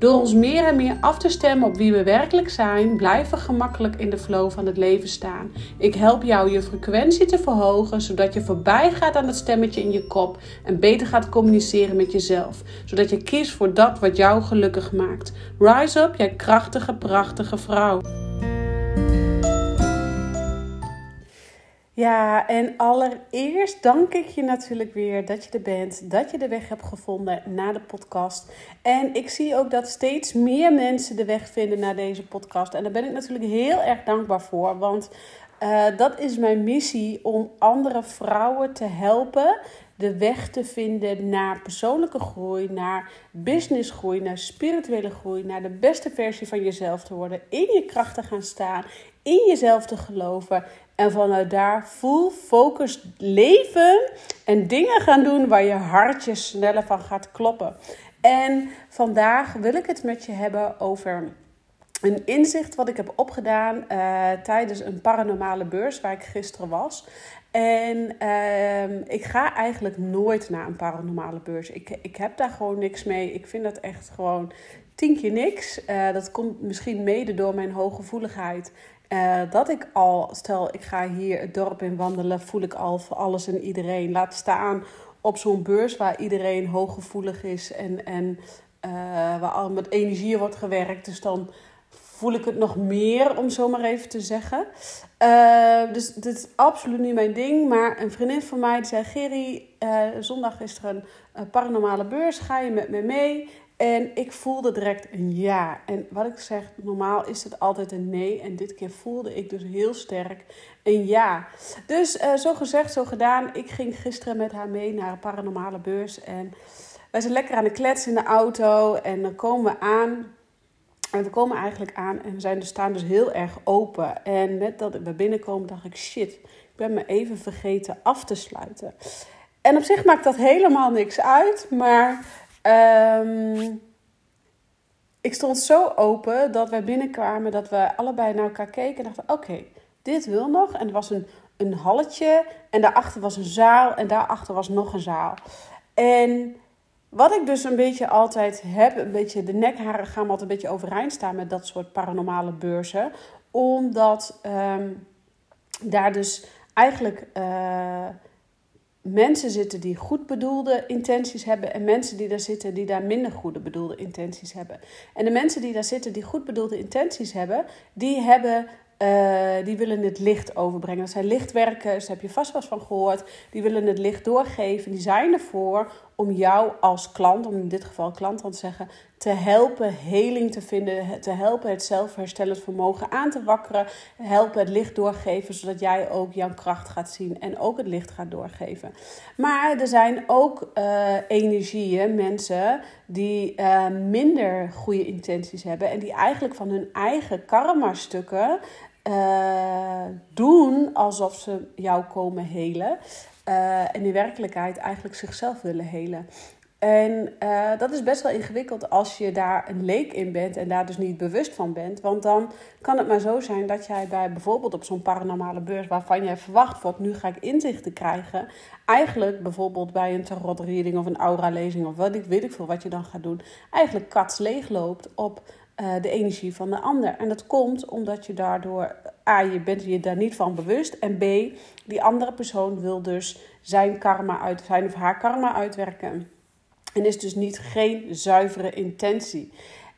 Door ons meer en meer af te stemmen op wie we werkelijk zijn, blijven we gemakkelijk in de flow van het leven staan. Ik help jou je frequentie te verhogen, zodat je voorbij gaat aan het stemmetje in je kop en beter gaat communiceren met jezelf, zodat je kiest voor dat wat jou gelukkig maakt. Rise up, jij krachtige, prachtige vrouw. Ja, en allereerst dank ik je natuurlijk weer dat je er bent, dat je de weg hebt gevonden naar de podcast. En ik zie ook dat steeds meer mensen de weg vinden naar deze podcast. En daar ben ik natuurlijk heel erg dankbaar voor, want uh, dat is mijn missie om andere vrouwen te helpen de weg te vinden naar persoonlijke groei, naar businessgroei, naar spirituele groei, naar de beste versie van jezelf te worden, in je kracht te gaan staan, in jezelf te geloven en vanuit daar full focus leven en dingen gaan doen waar je hartje sneller van gaat kloppen. En vandaag wil ik het met je hebben over een inzicht wat ik heb opgedaan uh, tijdens een paranormale beurs waar ik gisteren was. En uh, ik ga eigenlijk nooit naar een paranormale beurs. Ik, ik heb daar gewoon niks mee. Ik vind dat echt gewoon tien keer niks. Uh, dat komt misschien mede door mijn hooggevoeligheid. Uh, dat ik al, stel ik ga hier het dorp in wandelen, voel ik al voor alles en iedereen. Laat staan op zo'n beurs waar iedereen hooggevoelig is en, en uh, waar al met energie wordt gewerkt. Dus dan voel ik het nog meer, om zo maar even te zeggen. Uh, dus dit is absoluut niet mijn ding. Maar een vriendin van mij die zei: Gerry, zondag is er een paranormale beurs. Ga je met me mee? En ik voelde direct een ja. En wat ik zeg, normaal is het altijd een nee. En dit keer voelde ik dus heel sterk een ja. Dus uh, zo gezegd, zo gedaan. Ik ging gisteren met haar mee naar een paranormale beurs. En wij zijn lekker aan de klets in de auto. En dan komen we aan. En we komen eigenlijk aan en we zijn, dus, staan dus heel erg open. En net dat we binnenkomen dacht ik, shit, ik ben me even vergeten af te sluiten. En op zich maakt dat helemaal niks uit, maar Um, ik stond zo open dat wij binnenkwamen, dat we allebei naar elkaar keken en dachten: oké, dit wil nog. En er was een, een halletje en daarachter was een zaal en daarachter was nog een zaal. En wat ik dus een beetje altijd heb, een beetje de nekharen gaan altijd een beetje overeind staan met dat soort paranormale beurzen. Omdat um, daar dus eigenlijk. Uh, mensen zitten die goed bedoelde intenties hebben en mensen die daar zitten die daar minder goede bedoelde intenties hebben. En de mensen die daar zitten die goed bedoelde intenties hebben, die hebben uh, die willen het licht overbrengen. Dat zijn lichtwerkers, daar heb je vast wel van gehoord. Die willen het licht doorgeven. Die zijn ervoor om jou als klant, om in dit geval klant aan te zeggen, te helpen heling te vinden, te helpen het zelfherstellend vermogen aan te wakkeren, helpen het licht doorgeven, zodat jij ook jouw kracht gaat zien en ook het licht gaat doorgeven. Maar er zijn ook uh, energieën, mensen die uh, minder goede intenties hebben en die eigenlijk van hun eigen karma-stukken uh, doen alsof ze jou komen helen. Uh, en in werkelijkheid eigenlijk zichzelf willen helen. En uh, dat is best wel ingewikkeld als je daar een leek in bent en daar dus niet bewust van bent. Want dan kan het maar zo zijn dat jij bij bijvoorbeeld op zo'n paranormale beurs waarvan jij verwacht wordt, nu ga ik inzichten krijgen. Eigenlijk bijvoorbeeld bij een tarot reading of een aura lezing of wat ik weet ik veel wat je dan gaat doen. Eigenlijk kats leeg loopt op uh, de energie van de ander. En dat komt omdat je daardoor, A, je bent je daar niet van bewust. En B, die andere persoon wil dus zijn karma uit, zijn of haar karma uitwerken. En is dus niet geen zuivere intentie.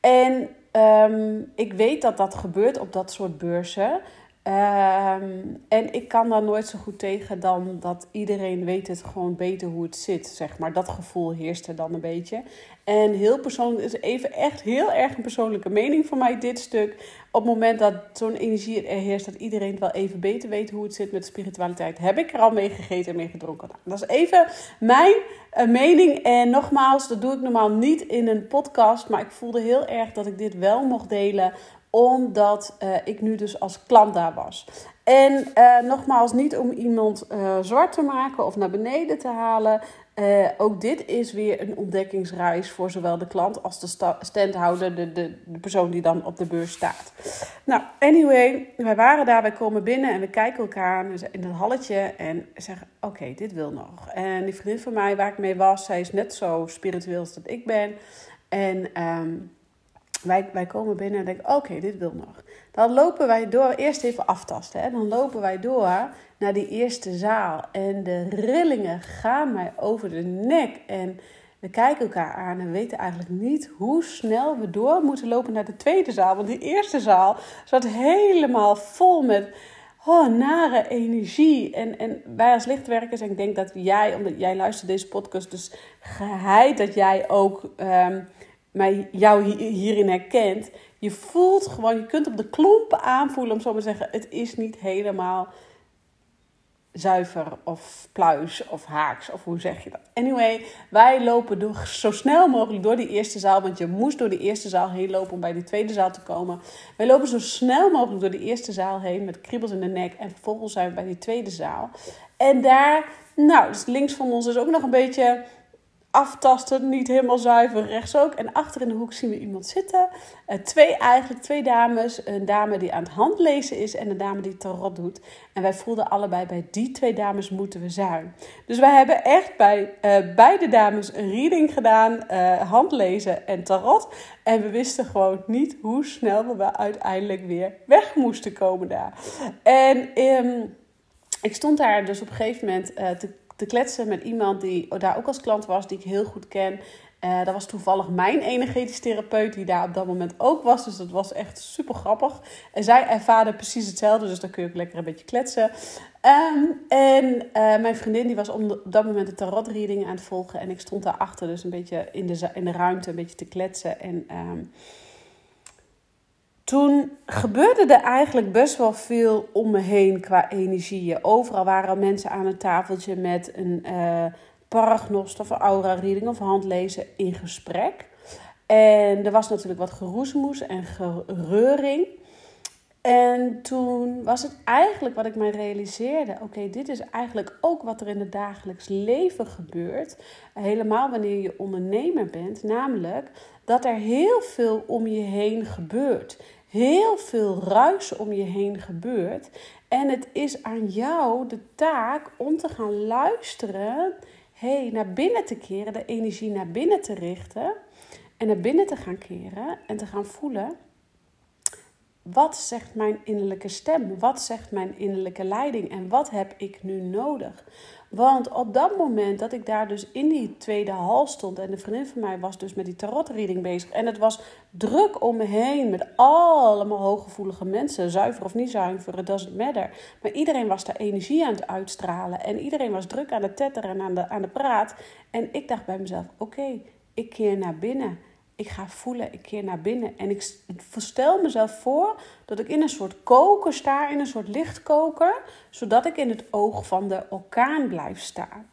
En um, ik weet dat dat gebeurt op dat soort beurzen. Ehm, en ik kan daar nooit zo goed tegen dan dat iedereen weet het gewoon beter hoe het zit, zeg maar. Dat gevoel heerst er dan een beetje. En heel persoonlijk is even echt heel erg een persoonlijke mening van mij dit stuk. Op het moment dat zo'n energie er heerst, dat iedereen wel even beter weet hoe het zit met spiritualiteit, heb ik er al mee gegeten en mee gedronken. Nou, dat is even mijn uh, mening. En nogmaals, dat doe ik normaal niet in een podcast, maar ik voelde heel erg dat ik dit wel mocht delen omdat uh, ik nu dus als klant daar was. En uh, nogmaals, niet om iemand uh, zwart te maken of naar beneden te halen. ook dit is weer een ontdekkingsreis voor zowel de klant als de standhouder, de, de, de persoon die dan op de beurs staat. Nou, anyway, wij waren daar, wij komen binnen en we kijken elkaar in het halletje en zeggen: Oké, dit wil nog. En die vriendin van mij waar ik mee was, zij is net zo spiritueel als dat ik ben. En um, wij, komen binnen en denken, oké, dit wil nog. Dan lopen wij door, eerst even aftasten. Hè? Dan lopen wij door naar die eerste zaal. En de rillingen gaan mij over de nek. En we kijken elkaar aan en weten eigenlijk niet hoe snel we door moeten lopen naar de tweede zaal. Want die eerste zaal zat helemaal vol met oh, nare energie. En, en wij als lichtwerkers, en ik denk dat jij, omdat jij luistert deze podcast, dus geheid dat jij ook... Um, mij jou hierin herkent. Je voelt gewoon, je kunt op de klompen aanvoelen, om zo maar te zeggen, het is niet helemaal zuiver of pluis of haaks of hoe zeg je dat. Anyway, wij lopen zo snel mogelijk door die eerste zaal, want je moest door die eerste zaal heen lopen om bij die tweede zaal te komen. Wij lopen zo snel mogelijk door die eerste zaal heen met kriebels in de nek en vervolgens zijn we bij die tweede zaal. En daar, nou, dus links van ons is ook nog een beetje aftasten, niet helemaal zuiver, rechts ook. En achter in de hoek zien we iemand zitten. Uh, twee eigenlijk, twee dames. Een dame die aan het handlezen is en een dame die tarot doet. En wij voelden allebei bij die twee dames moeten we zijn. Dus wij hebben echt bij uh, beide dames een reading gedaan, uh, handlezen en tarot. En we wisten gewoon niet hoe snel we uiteindelijk weer weg moesten komen daar. En um, ik stond daar dus op een gegeven moment te te kletsen met iemand die daar ook als klant was, die ik heel goed ken. Uh, dat was toevallig mijn energetisch therapeut die daar op dat moment ook was. Dus dat was echt super grappig. En zij ervaarde precies hetzelfde, dus dan kun je ook lekker een beetje kletsen. Um, en uh, mijn vriendin die was op dat moment de tarotreading aan het volgen. En ik stond daarachter dus een beetje in de, in de ruimte een beetje te kletsen. En... Um, toen gebeurde er eigenlijk best wel veel om me heen qua energieën. Overal waren mensen aan een tafeltje met een uh, paragnost of een aura-reading of handlezen in gesprek. En er was natuurlijk wat geroesmoes en gereuring. En toen was het eigenlijk wat ik mij realiseerde: oké, dit is eigenlijk ook wat er in het dagelijks leven gebeurt. Helemaal wanneer je ondernemer bent, namelijk dat er heel veel om je heen gebeurt heel veel ruis om je heen gebeurt. En het is aan jou de taak om te gaan luisteren, hey, naar binnen te keren, de energie naar binnen te richten en naar binnen te gaan keren en te gaan voelen. Wat zegt mijn innerlijke stem? Wat zegt mijn innerlijke leiding? En wat heb ik nu nodig? Want op dat moment dat ik daar dus in die tweede hal stond en de vriendin van mij was dus met die tarotreading bezig en het was druk om me heen met allemaal hooggevoelige mensen, zuiver of niet zuiver, it doesn't matter. Maar iedereen was daar energie aan het uitstralen en iedereen was druk aan het tetteren en aan de, aan de praat. En ik dacht bij mezelf, oké, ik keer naar binnen. Ik ga voelen, ik keer naar binnen. En ik stel mezelf voor dat ik in een soort koker sta, in een soort lichtkoker, zodat ik in het oog van de orkaan blijf staan.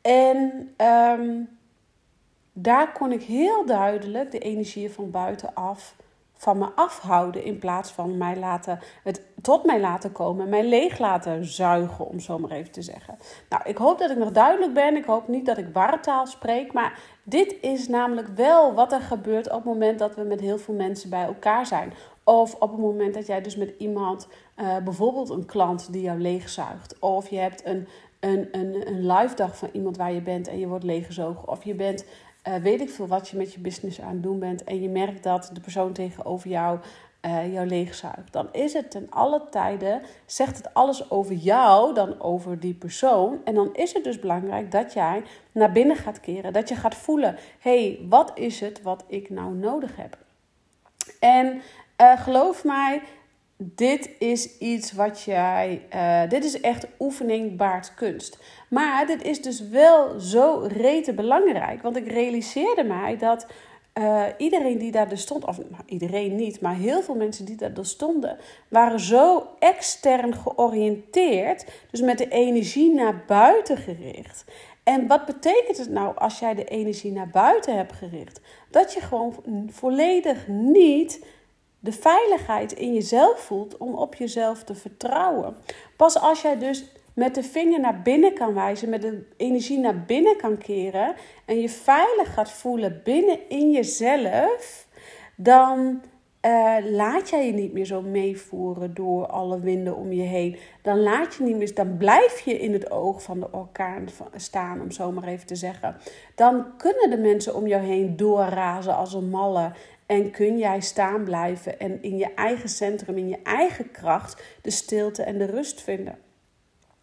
En ehm, daar kon ik heel duidelijk de energieën van buitenaf van me afhouden. In plaats van mij laten, het tot mij laten komen. Mij leeg laten zuigen, om zo maar even te zeggen. Nou, ik hoop dat ik nog duidelijk ben. Ik hoop niet dat ik wartaal spreek. Maar dit is namelijk wel wat er gebeurt op het moment dat we met heel veel mensen bij elkaar zijn. Of op het moment dat jij dus met iemand, uh, bijvoorbeeld een klant die jou leegzuigt. Of je hebt een, een, een, een live dag van iemand waar je bent en je wordt leeggezogen. Of je bent uh, weet ik veel wat je met je business aan het doen bent en je merkt dat de persoon tegenover jou uh, jou leegzuigt, dan is het ten alle tijden, zegt het alles over jou dan over die persoon. En dan is het dus belangrijk dat jij naar binnen gaat keren, dat je gaat voelen, hey, wat is het wat ik nou nodig heb? En uh, geloof mij, dit is iets wat jij. Uh, dit is echt oefening baart kunst. Maar dit is dus wel zo rete belangrijk. Want ik realiseerde mij dat uh, iedereen die daar dus stond, of nou, iedereen niet, maar heel veel mensen die daar dus stonden, waren zo extern georiënteerd. Dus met de energie naar buiten gericht. En wat betekent het nou als jij de energie naar buiten hebt gericht? Dat je gewoon volledig niet de veiligheid in jezelf voelt om op jezelf te vertrouwen. Pas als jij dus met de vinger naar binnen kan wijzen, met de energie naar binnen kan keren en je veilig gaat voelen binnen in jezelf, dan uh, laat jij je niet meer zo meevoeren door alle winden om je heen. Dan laat je niet meer, dan blijf je in het oog van de orkaan staan, om zo maar even te zeggen. Dan kunnen de mensen om jou heen doorrazen als een malle. En kun jij staan blijven en in je eigen centrum, in je eigen kracht, de stilte en de rust vinden.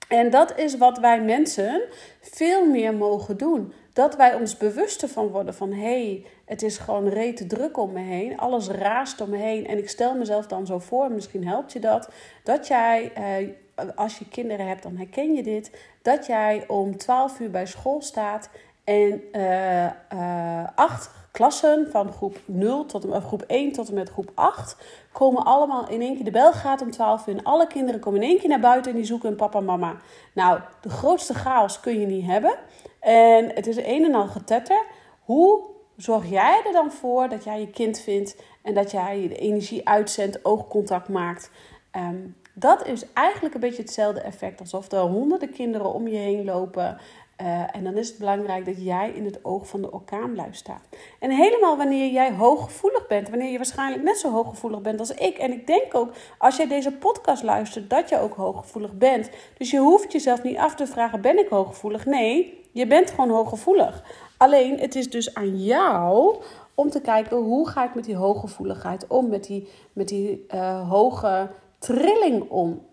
En dat is wat wij mensen veel meer mogen doen. Dat wij ons bewuster van worden van hé, hey, het is gewoon rete druk om me heen. Alles raast om me heen. En ik stel mezelf dan zo voor, misschien helpt je dat. Dat jij, eh, als je kinderen hebt, dan herken je dit. Dat jij om 12 uur bij school staat en uh, uh, acht klassen van groep 0 tot en groep 1 tot en met groep 8 komen allemaal in één keer. De bel gaat om 12 uur en alle kinderen komen in één keer naar buiten en die zoeken hun papa en mama. Nou, de grootste chaos kun je niet hebben. En het is een en al getetter. Hoe zorg jij er dan voor dat jij je kind vindt en dat jij de energie uitzendt, oogcontact maakt? Um, dat is eigenlijk een beetje hetzelfde effect alsof er honderden kinderen om je heen lopen. Uh, en dan is het belangrijk dat jij in het oog van de orkaan blijft staan. En helemaal wanneer jij hooggevoelig bent, wanneer je waarschijnlijk net zo hooggevoelig bent als ik. En ik denk ook, als jij deze podcast luistert, dat je ook hooggevoelig bent. Dus je hoeft jezelf niet af te vragen, ben ik hooggevoelig? Nee, je bent gewoon hooggevoelig. Alleen, het is dus aan jou om te kijken, hoe ga ik met die hooggevoeligheid om? Met die, met die uh, hoge trilling om?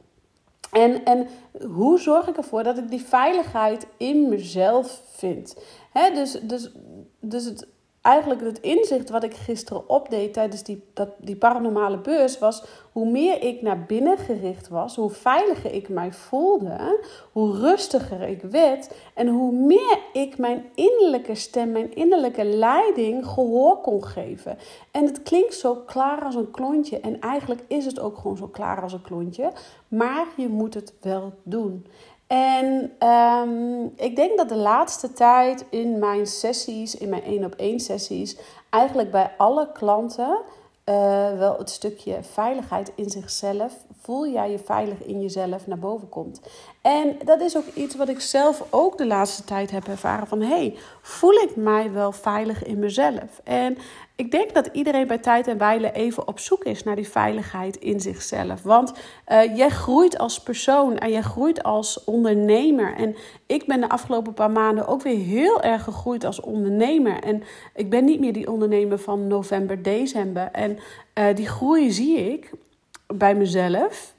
En, en hoe zorg ik ervoor dat ik die veiligheid in mezelf vind? He, dus, dus, dus het eigenlijk het inzicht wat ik gisteren opdeed tijdens die, dat, die paranormale beurs was hoe meer ik naar binnen gericht was, hoe veiliger ik mij voelde, hoe rustiger ik werd en hoe meer ik mijn innerlijke stem, mijn innerlijke leiding gehoor kon geven. En het klinkt zo klaar als een klontje en eigenlijk is het ook gewoon zo klaar als een klontje, maar je moet het wel doen. En um, ik denk dat de laatste tijd in mijn sessies, in mijn één op één sessies, eigenlijk bij alle klanten uh, wel het stukje veiligheid in zichzelf. Voel jij je veilig in jezelf naar boven komt. En dat is ook iets wat ik zelf ook de laatste tijd heb ervaren van hey, voel ik mij wel veilig in mezelf? En ik denk dat iedereen bij tijd en wijle even op zoek is naar die veiligheid in zichzelf. Want uh, jij groeit als persoon en jij groeit als ondernemer. En ik ben de afgelopen paar maanden ook weer heel erg gegroeid als ondernemer. En ik ben niet meer die ondernemer van november, december. En uh, die groei zie ik bij mezelf.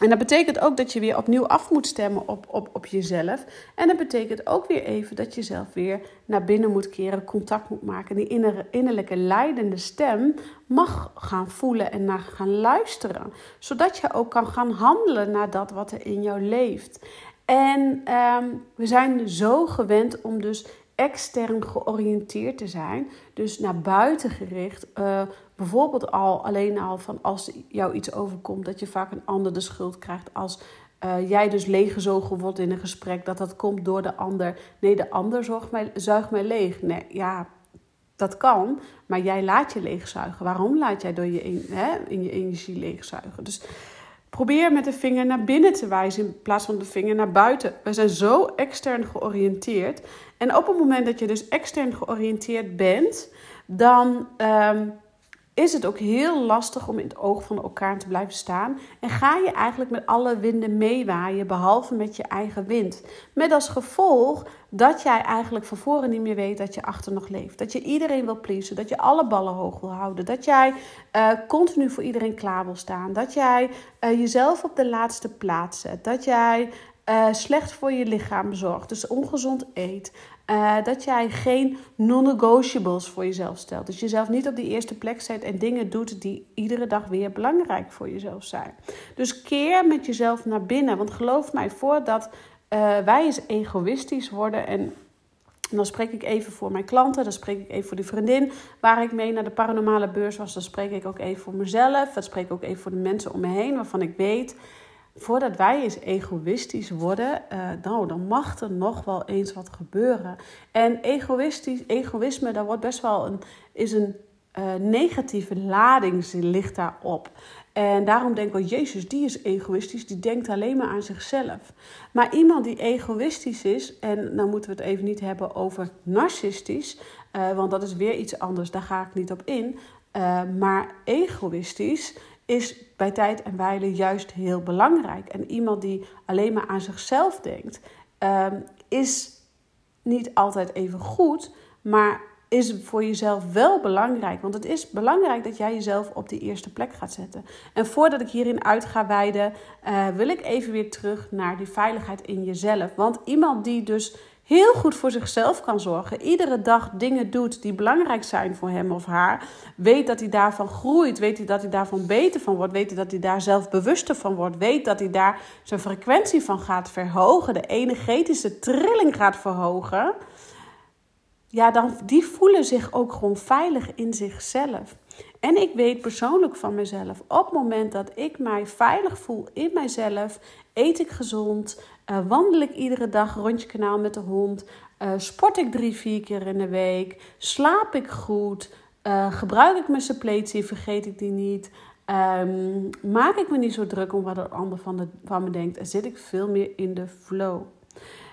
En dat betekent ook dat je weer opnieuw af moet stemmen op, op, op jezelf. En dat betekent ook weer even dat je zelf weer naar binnen moet keren, contact moet maken. Die innerlijke leidende stem mag gaan voelen en naar gaan luisteren. Zodat je ook kan gaan handelen naar dat wat er in jou leeft. En um, we zijn zo gewend om dus extern georiënteerd te zijn. Dus naar buiten gericht. Uh, bijvoorbeeld al alleen al van als jou iets overkomt, dat je vaak een ander de schuld krijgt. Als uh, jij dus leeggezogen wordt in een gesprek, dat dat komt door de ander. Nee, de ander zuigt mij, zuigt mij leeg. Nee, ja, dat kan, maar jij laat je leegzuigen. Waarom laat jij door je, hè, in je energie leegzuigen? Dus probeer met de vinger naar binnen te wijzen in plaats van de vinger naar buiten. We zijn zo extern georiënteerd. En op het moment dat je dus extern georiënteerd bent, dan um, is het ook heel lastig om in het oog van elkaar te blijven staan. En ga je eigenlijk met alle winden meewaaien, behalve met je eigen wind. Met als gevolg dat jij eigenlijk van voren niet meer weet dat je achter nog leeft. Dat je iedereen wil pleasen, dat je alle ballen hoog wil houden. Dat jij uh, continu voor iedereen klaar wil staan. Dat jij uh, jezelf op de laatste plaats zet. Dat jij uh, slecht voor je lichaam zorgt, dus ongezond eet. Uh, dat jij geen non-negotiables voor jezelf stelt. Dus jezelf niet op die eerste plek zet en dingen doet die iedere dag weer belangrijk voor jezelf zijn. Dus keer met jezelf naar binnen. Want geloof mij, voordat uh, wij eens egoïstisch worden en en dan spreek ik even voor mijn klanten, dan spreek ik even voor die vriendin waar ik mee naar de paranormale beurs was. Dan spreek ik ook even voor mezelf, dan spreek ik ook even voor de mensen om me heen waarvan ik weet, voordat wij eens egoïstisch worden, uh, nou, dan mag er nog wel eens wat gebeuren. En egoïstisch, egoïsme, daar wordt best wel een, is een uh, negatieve lading ligt daarop. En daarom denk ik, oh Jezus, die is egoïstisch, die denkt alleen maar aan zichzelf. Maar iemand die egoïstisch is, en dan moeten we het even niet hebben over narcistisch, uh, want dat is weer iets anders, daar ga ik niet op in. Maar egoïstisch is bij tijd en wijle juist heel belangrijk. En iemand die alleen maar aan zichzelf denkt, uh, is niet altijd even goed, maar is voor jezelf wel belangrijk. Want het is belangrijk dat jij jezelf op de eerste plek gaat zetten. En voordat ik hierin uit ga wijden, uh, wil ik even weer terug naar die veiligheid in jezelf. Want iemand die dus heel goed voor zichzelf kan zorgen, iedere dag dingen doet die belangrijk zijn voor hem of haar, weet dat hij daarvan groeit, weet hij dat hij daarvan beter van wordt, weet hij dat hij daar zelf bewuster van wordt, weet dat hij daar zijn frequentie van gaat verhogen, de energetische trilling gaat verhogen ja, dan die voelen zich ook gewoon veilig in zichzelf. En ik weet persoonlijk van mezelf, op het moment dat ik mij veilig voel in mijzelf, eet ik gezond, uh, wandel ik iedere dag rondje kanaal met de hond, uh, sport ik drie, vier keer in de week, slaap ik goed, uh, gebruik ik mijn suppletie, vergeet ik die niet, um, maak ik me niet zo druk om wat een ander van, van me denkt en zit ik veel meer in de flow.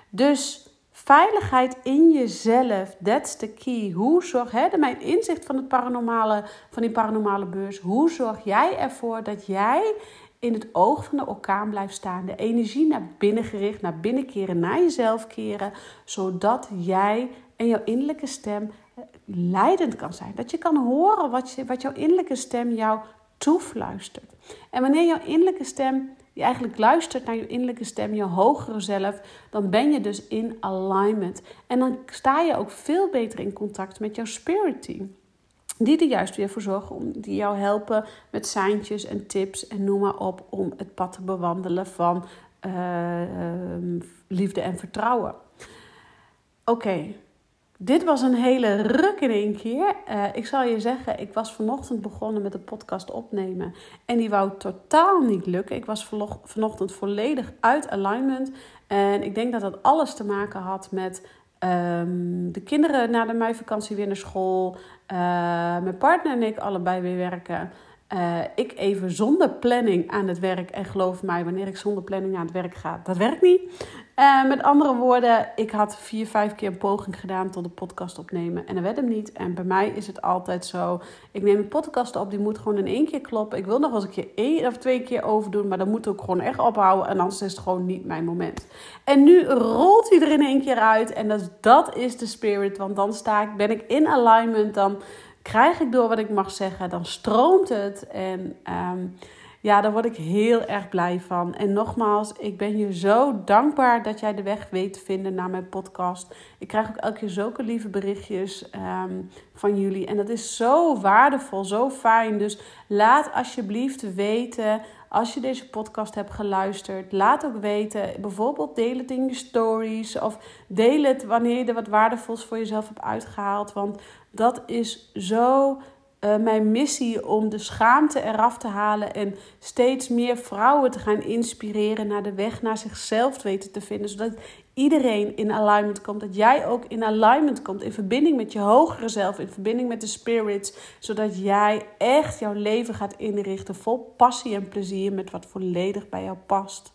Dus Veiligheid in jezelf, that's the key. Hoe zorg, hè, mijn inzicht van, het paranormale, van die paranormale beurs, hoe zorg jij ervoor dat jij in het oog van de orkaan blijft staan, de energie naar binnen gericht, naar binnen keren, naar jezelf keren, zodat jij en jouw innerlijke stem leidend kan zijn. Dat je kan horen wat, je, wat jouw innerlijke stem jou toefluistert. En wanneer jouw innerlijke stem eigenlijk luistert naar je innerlijke stem, je hogere zelf, dan ben je dus in alignment. En dan sta je ook veel beter in contact met jouw spirit team. Die er juist weer voor zorgen, om, die jou helpen met seintjes en tips en noem maar op om het pad te bewandelen van uh, uh, liefde en vertrouwen. Oké, dit was een hele ruk in één keer. Uh, ik zal je zeggen, ik was vanochtend begonnen met de podcast opnemen. En die wou totaal niet lukken. Ik was vanochtend volledig uit alignment. En ik denk dat dat alles te maken had met um, de kinderen na de meivakantie weer naar school. Uh, mijn partner en ik allebei weer werken. Uh, ik even zonder planning aan het werk. En geloof mij, wanneer ik zonder planning aan het werk ga, dat werkt niet. Uh, met andere woorden, ik had vier, vijf keer een poging gedaan tot de podcast opnemen. En dat werd hem niet. En bij mij is het altijd zo. Ik neem een podcast op, die moet gewoon in één keer kloppen. Ik wil nog wel eens een keer één of twee keer overdoen. Maar dan moet ik gewoon echt ophouden. En anders is het gewoon niet mijn moment. En nu rolt hij er in één keer uit. En dat, dat is de spirit. Want dan sta ik, ben ik in alignment. Dan krijg ik door wat ik mag zeggen, dan stroomt het. En um, ja, daar word ik heel erg blij van. En nogmaals, ik ben je zo dankbaar dat jij de weg weet te vinden naar mijn podcast. Ik krijg ook elke keer zulke lieve berichtjes um, van jullie. En dat is zo waardevol, zo fijn. Dus laat alsjeblieft weten als je deze podcast hebt geluisterd, laat ook weten. Bijvoorbeeld deel het in je stories of deel het wanneer je er wat waardevols voor jezelf hebt uitgehaald. Want dat is zo uh, mijn missie om de schaamte eraf te halen en steeds meer vrouwen te gaan inspireren naar de weg naar zichzelf weten te vinden. Zodat iedereen in alignment komt. Dat jij ook in alignment komt. In verbinding met je hogere zelf. In verbinding met de spirits. Zodat jij echt jouw leven gaat inrichten. Vol passie en plezier. Met wat volledig bij jou past.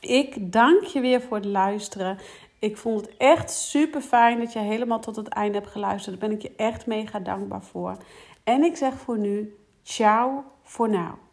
Ik dank je weer voor het luisteren. Ik vond het echt super fijn dat je helemaal tot het einde hebt geluisterd. Daar ben ik je echt mega dankbaar voor. En ik zeg voor nu, ciao voor now.